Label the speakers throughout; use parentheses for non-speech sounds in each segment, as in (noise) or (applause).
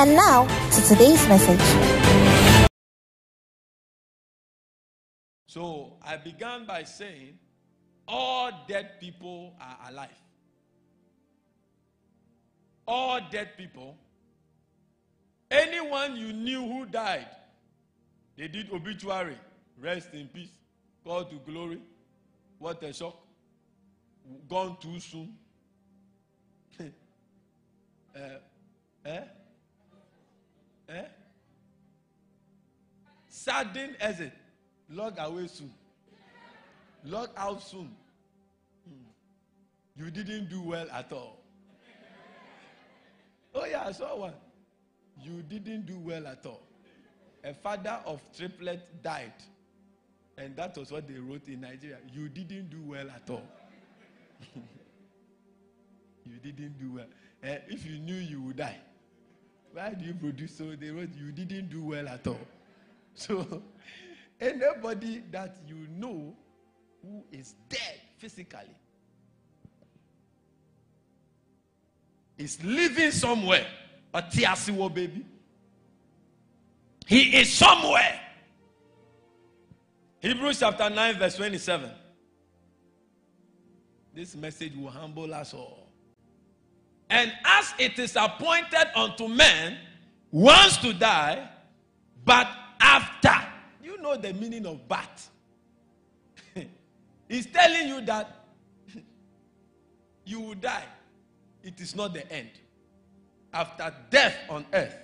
Speaker 1: And now to today's message.
Speaker 2: So I began by saying, all dead people are alive. All dead people. Anyone you knew who died, they did obituary. Rest in peace. Call to glory. What a shock. Gone too soon. uh, (laughs) eh? Eh? Sudden exit. Log away soon. Log out soon. Hmm. You didn't do well at all. Oh, yeah, I saw one. You didn't do well at all. A father of triplet died. And that was what they wrote in Nigeria. You didn't do well at all. (laughs) you didn't do well. Uh, if you knew you would die, why do you produce so? They wrote you didn't do well at all. So, (laughs) anybody that you know who is dead physically is living somewhere. A Tiasiwo baby. He is somewhere. Hebrews chapter 9, verse 27. This message will humble us all. And as it is appointed unto men once to die, but after. You know the meaning of but. (laughs) He's telling you that (laughs) you will die. It is not the end. After death on earth,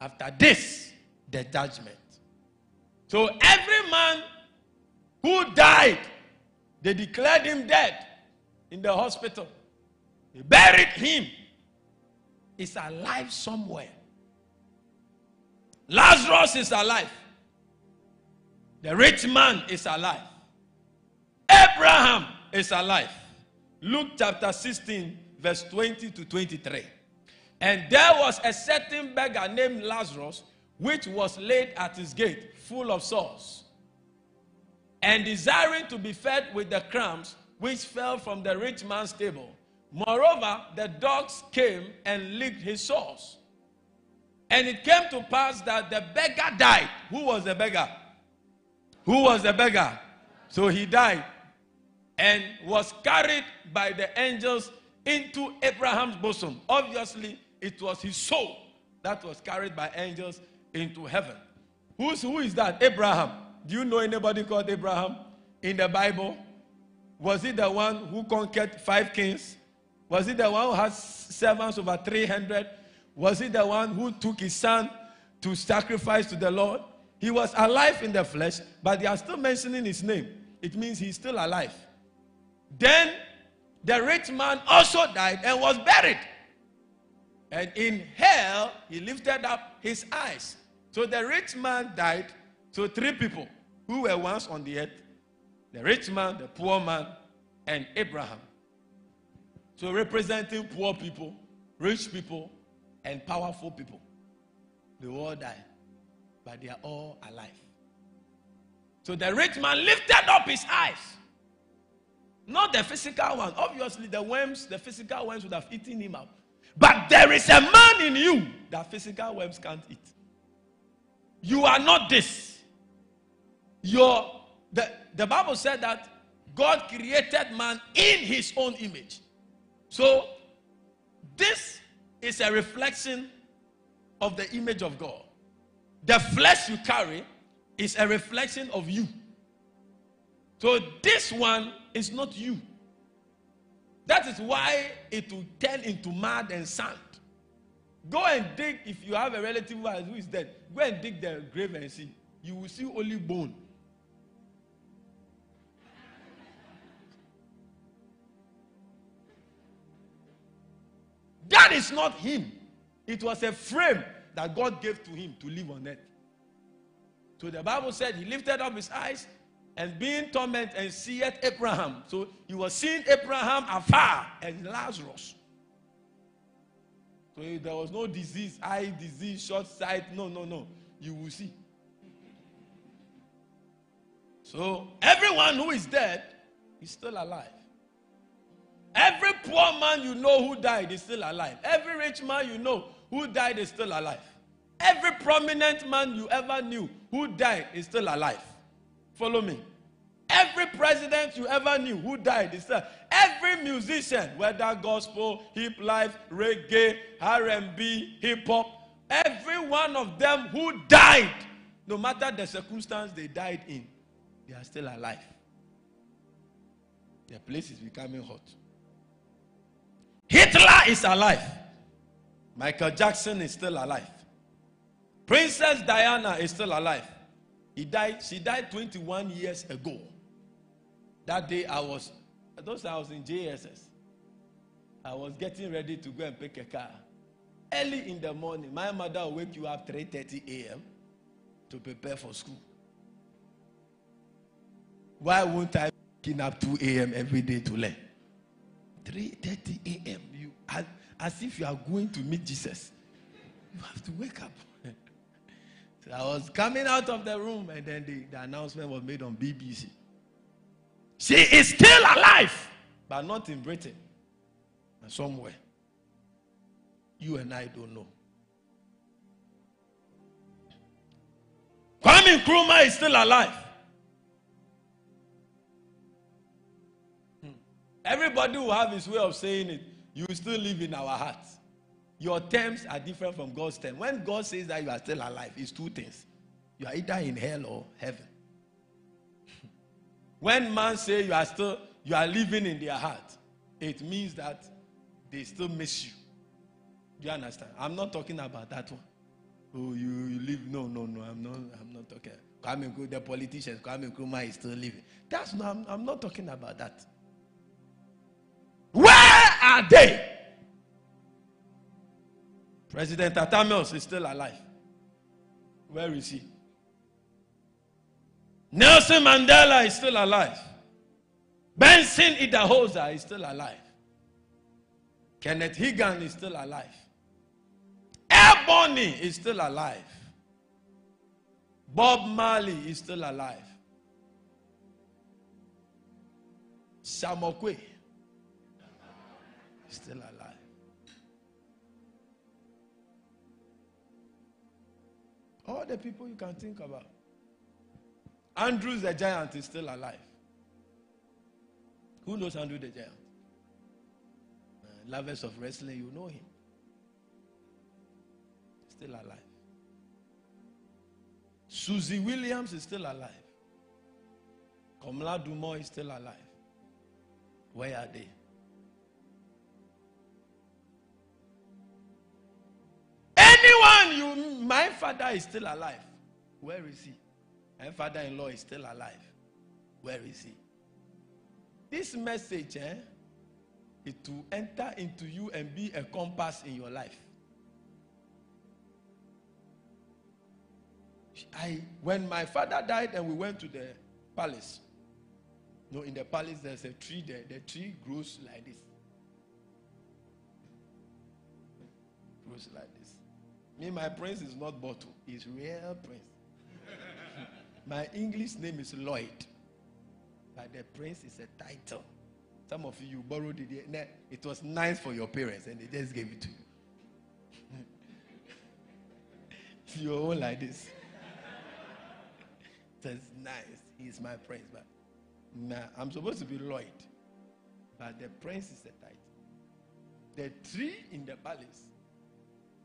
Speaker 2: after this, the judgment. So every man who died, they declared him dead in the hospital. Buried him. He's alive somewhere. Lazarus is alive. The rich man is alive. Abraham is alive. Luke chapter 16, verse 20 to 23. And there was a certain beggar named Lazarus, which was laid at his gate, full of sores, and desiring to be fed with the crumbs which fell from the rich man's table. Moreover, the dogs came and licked his sores. And it came to pass that the beggar died. Who was the beggar? Who was the beggar? So he died and was carried by the angels into Abraham's bosom. Obviously, it was his soul that was carried by angels into heaven. Who's, who is that? Abraham. Do you know anybody called Abraham in the Bible? Was he the one who conquered five kings? Was he the one who has servants over 300? Was he the one who took his son to sacrifice to the Lord? He was alive in the flesh, but they are still mentioning his name. It means he's still alive. Then the rich man also died and was buried. And in hell, he lifted up his eyes. So the rich man died. So three people who were once on the earth the rich man, the poor man, and Abraham. So, representing poor people, rich people, and powerful people. They all die, but they are all alive. So, the rich man lifted up his eyes. Not the physical one. Obviously, the worms, the physical worms would have eaten him up. But there is a man in you that physical worms can't eat. You are not this. Your the, the Bible said that God created man in his own image. So, this is a reflection of the image of God. The flesh you carry is a reflection of you. So, this one is not you. That is why it will turn into mud and sand. Go and dig, if you have a relative who is dead, go and dig the grave and see. You will see only bone. That is not him. It was a frame that God gave to him to live on earth. So the Bible said he lifted up his eyes and being tormented and seeth Abraham. So he was seeing Abraham afar and Lazarus. So there was no disease, eye disease, short sight. No, no, no. You will see. So everyone who is dead is still alive. Every poor man you know who died is still alive. Every rich man you know who died is still alive. Every prominent man you ever knew who died is still alive. Follow me. Every president you ever knew who died is still. Every musician, whether gospel, hip life, reggae, R&B, hip hop, every one of them who died, no matter the circumstance they died in, they are still alive. Their place is becoming hot. Hitler is alive. Michael Jackson is still alive. Princess Diana is still alive. He died, she died 21 years ago. That day I was, those I was in JSS. I was getting ready to go and pick a car. Early in the morning, my mother will wake you up 3:30 a.m. to prepare for school. Why won't I wake up 2 a.m. every day to learn? 3:30 a.m. You as, as if you are going to meet Jesus. You have to wake up. (laughs) so I was coming out of the room, and then the, the announcement was made on BBC. She is still alive, but not in Britain. Somewhere. You and I don't know. Kwame Nkrumah is still alive. Everybody will have his way of saying it. You still live in our hearts. Your terms are different from God's terms. When God says that you are still alive, it's two things. You are either in hell or heaven. (laughs) when man say you are still you are living in their heart, it means that they still miss you. Do you understand? I'm not talking about that one. Oh, you, you live. No, no, no. I'm not. I'm not talking. Kwame, the politicians. Kwame Nkrumah is still living. That's not. I'm, I'm not talking about that. Are they? President Atta Mills is still alive. Where is he? Nelson Mandela is still alive. Benson Idahosa is still alive. Kenneth Hagin is still alive. Ebony is still alive. Bob Marley is still alive. Samokwe still alive. All the people you can think about. Andrews the giant is still alive. Who knows Andrew the giant? Uh, lovers of wrestling, you know him. Still alive. Suzzy Williams is still alive. Komla Dumor is still alive. Where are they? Anyone you, my father is still alive. Where is he? My father in law is still alive. Where is he? This message, eh, it will enter into you and be a compass in your life. I, when my father died and we went to the palace, no, in the palace there's a tree there. The tree grows like this. Grows like this. Me, my prince is not bottle, he's real prince. (laughs) my English name is Lloyd. But the prince is a title. Some of you borrowed it. It was nice for your parents and they just gave it to you. (laughs) You're all like this. (laughs) That's nice. He's my prince. But nah, I'm supposed to be Lloyd. But the prince is a title. The tree in the palace.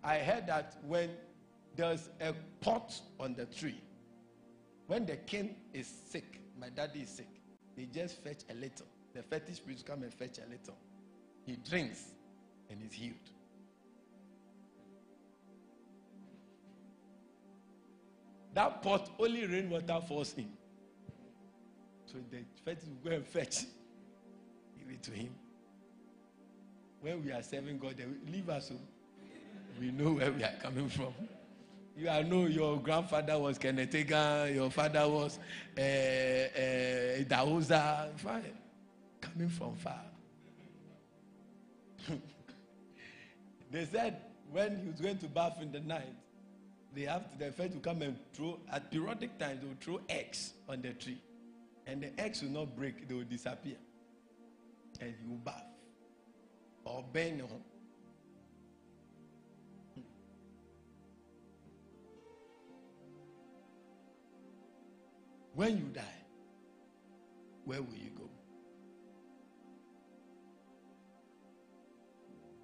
Speaker 2: I heard that when there's a pot on the tree, when the king is sick, my daddy is sick, they just fetch a little. The fetish priest come and fetch a little. He drinks and is healed. That pot only rainwater falls in. So the fetish will go and fetch. Give it to him. When we are serving God, they will leave us. So we know where we are coming from. You know your grandfather was Kenneth Hagin, your father was uh, uh, Daoza. Fine. Coming from far. (laughs) they said when he was going to bath in the night, they have to, they first to come and throw, at periodic times, they will throw eggs on the tree. And the eggs will not break, they will disappear. And he will bath. Or burn home. When you die, where will you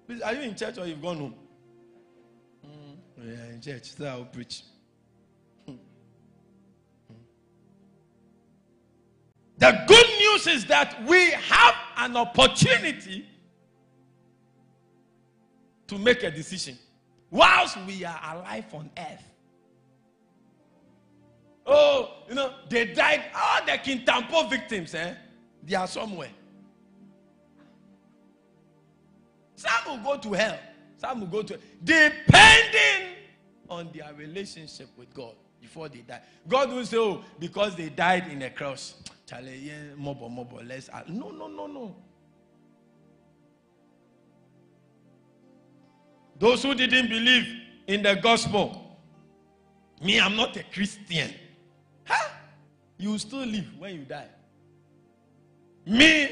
Speaker 2: go? Are you in church or you've gone home? Mm, yeah, in church. So I'll preach. The good news is that we have an opportunity to make a decision whilst we are alive on earth. Oh, you know, they died. All the Kintampo victims, eh? They are somewhere. Some will go to hell. Some will go to depending on their relationship with God before they die. God will say, "Oh, because they died in a cross, (tsk) Charlie, mobo mobo, let's." No, no, no, no. Those who didn't believe in the gospel, me, I'm not a Christian. You will still live when you die. Me,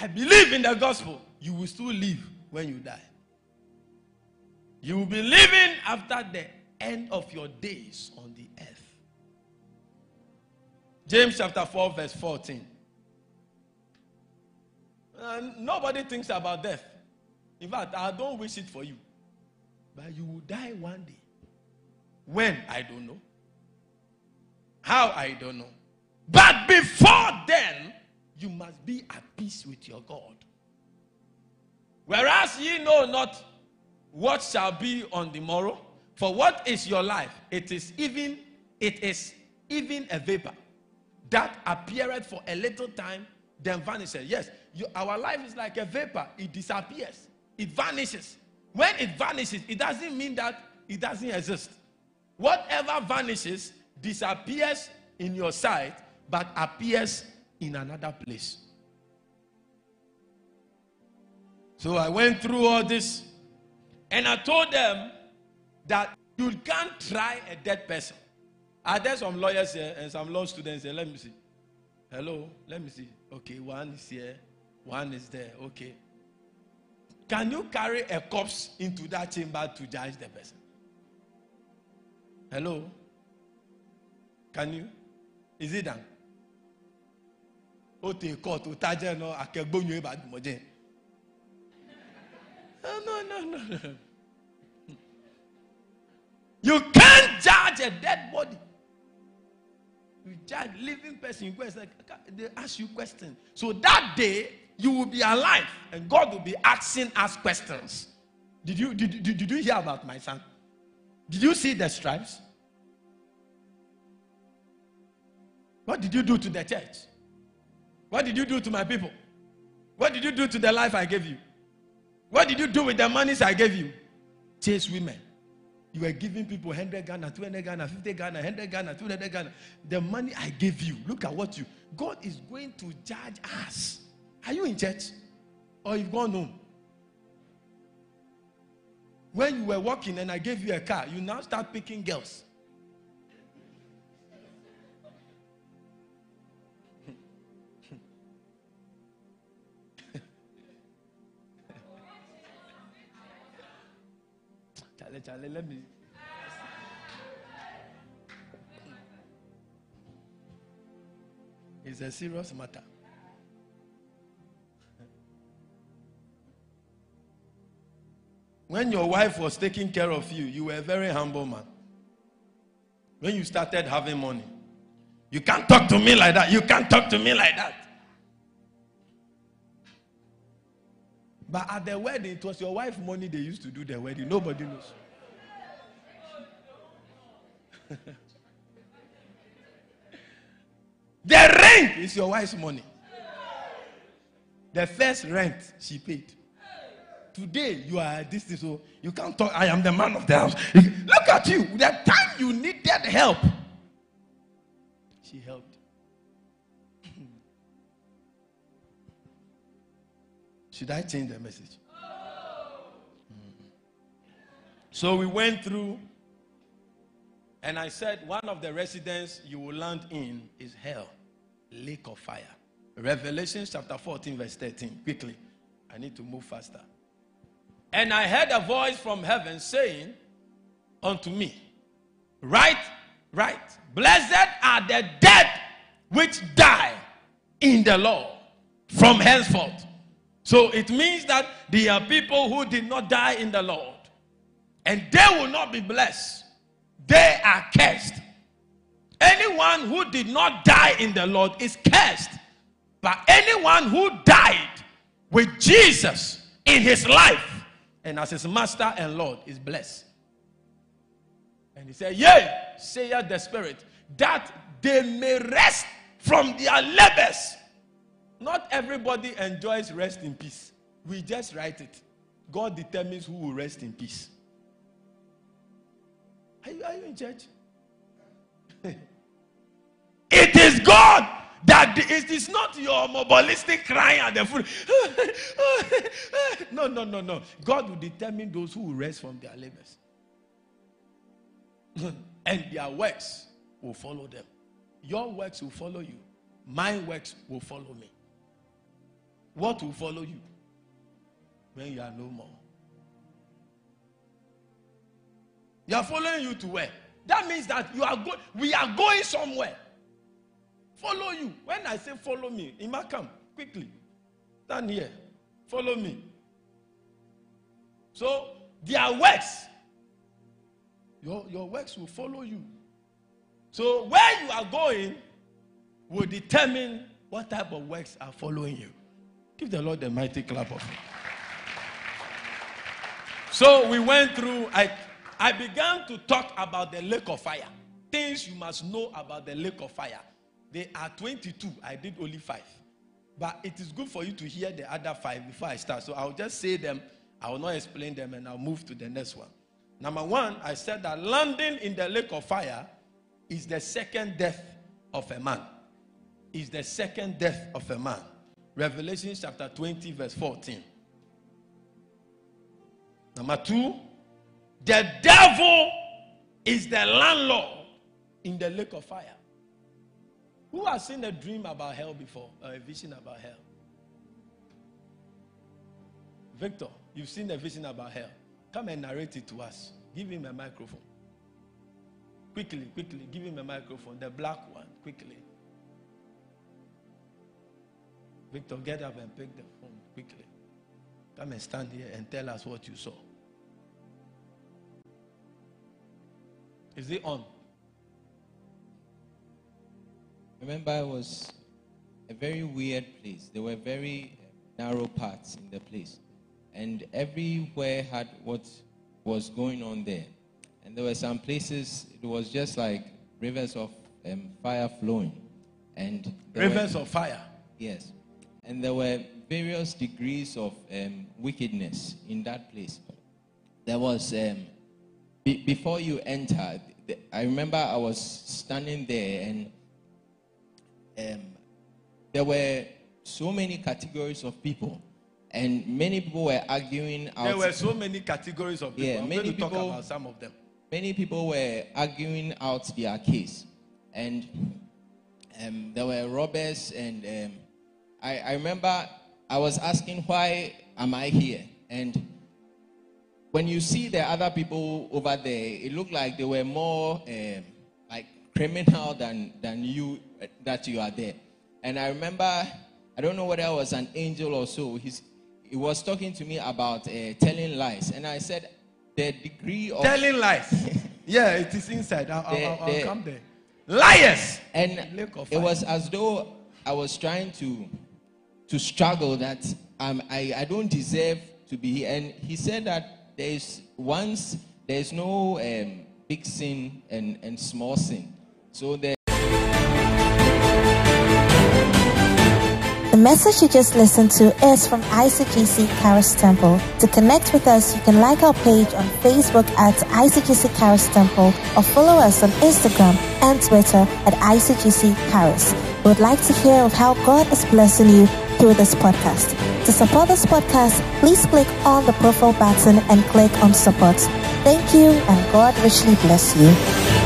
Speaker 2: I believe in the gospel. You will still live when you die. You will be living after the end of your days on the earth. James chapter 4, verse 14. Uh, nobody thinks about death. In fact, I don't wish it for you. But you will die one day. When? I don't know. How? I don't know. But before then, you must be at peace with your God. Whereas ye know not what shall be on the morrow, for what is your life? It is even, it is even a vapor that appeareth for a little time, then vanishes. Yes, you, our life is like a vapor, it disappears, it vanishes. When it vanishes, it doesn't mean that it doesn't exist. Whatever vanishes disappears in your sight, but appears in another place. So I went through all this and I told them that you can't try a dead person. Ah, Are there some lawyers here and some law students here? Let me see. Hello, let me see. Okay, one is here, one is there. Okay. Can you carry a corpse into that chamber to judge the person? Hello? Can you? Is it done? Te court, o taje no. No, no, no. You can't judge a dead body. You judge living person. You go they ask you questions. So that day you will be alive, and God will be asking us questions. Did you did, did, did you hear about my son? Did you see the stripes? What did you do to the church? What did you do to my people? What did you do to the life I gave you? What did you do with the monies I gave you? Chase women. You were giving people 100 Ghana, 200 Ghana, 50 Ghana, 100 Ghana, 200 Ghana. The money I gave you, look at what you. God is going to judge us. Are you in church? Or you've gone home? When you were walking and I gave you a car, you now start picking girls. Let me. It's a serious matter. When your wife was taking care of you, you were a very humble man. When you started having money, you can't talk to me like that. You can't talk to me like that. But at the wedding, it was your wife's money they used to do the wedding. Nobody knows. (laughs) the rent is your wife's money. The first rent she paid. today you are this, this, so you can't talk. I am the man of the house. Look at you. The time you needed help, she helped. (clears throat) Should I change the message? So we went through, and I said, one of the residents you will land in is hell, lake of fire. Revelation chapter 14, verse 13. Quickly. I need to move faster. And I heard a voice from heaven saying unto me, Right, right. Blessed are the dead which die in the Lord from henceforth. So it means that there are people who did not die in the Lord, and they will not be blessed. They are cursed. Anyone who did not die in the Lord is cursed. But anyone who died with Jesus in his life and as his master and Lord is blessed. And he said, Yea, saith the Spirit, that they may rest from their labors. Not everybody enjoys rest in peace. We just write it. God determines who will rest in peace. Are you, are you in church? (laughs) it is God that it is not your mobilistic crying at the foot. (laughs) no, no, no, no. God will determine those who will rest from their labors. (laughs) and their works will follow them. Your works will follow you. My works will follow me. What will follow you when you are no more? You are following you to where? That means that you are going. We are going somewhere. Follow you. When I say follow me, Ima come quickly. Stand here. Follow me. So their works, your, your works will follow you. So where you are going will determine what type of works are following you. Give the Lord a mighty clap of it. So we went through, I, I began to talk about the lake of fire. Things you must know about the lake of fire. There are 22. I did only five. But it is good for you to hear the other five before I start. So I'll just say them. I will not explain them and I'll move to the next one. Number one, I said that landing in the lake of fire is the second death of a man. Is the second death of a man. Revelation chapter 20, verse 14. Number two, the devil is the landlord in the lake of fire. Who has seen a dream about hell before, or a vision about hell? Victor, you've seen a vision about hell. Come and narrate it to us. Give him a microphone. Quickly, quickly, give him a microphone. The black one, quickly. Victor, get up and pick the phone quickly. Come and stand here and tell us what you saw. Is it on?
Speaker 3: remember it was a very weird place. There were very narrow paths in the place. And everywhere had what was going on there. And there were some places, it was just like rivers of um, fire flowing. And
Speaker 2: rivers were, of fire?
Speaker 3: Yes. And there were various degrees of um, wickedness in that place. There was, um, be, before you enter, I remember I was standing there and um, there were so many categories of people, and many people were arguing.
Speaker 2: Out, there were so many categories of people.
Speaker 3: Yeah,
Speaker 2: I'm
Speaker 3: many
Speaker 2: people, talk about some of them.
Speaker 3: Many people were arguing out their case, and um, there were robbers. And um, I, I remember I was asking, "Why am I here?" And when you see the other people over there, it looked like they were more um, like criminal than than you that you are there. And I remember, I don't know whether I was an angel or so. He's, he was talking to me about uh, telling lies, and I said the degree of
Speaker 2: telling lies. (laughs) yeah, it is inside. I'll, the, I'll, I'll the, come there. Liars.
Speaker 3: And it was as though I was trying to to struggle that um, I I don't deserve to be here. And he said that there is once there is no um, big sin and and small sin. So there The
Speaker 1: message you just listened to is from ICGC Charis Temple. To connect with us, you can like our page on Facebook at ICGC Charis Temple or follow us on Instagram and Twitter at ICGC Charis. Would like to hear of how God is blessing you through this podcast. To support this podcast, please click on the profile button and click on support. Thank you and God richly bless you.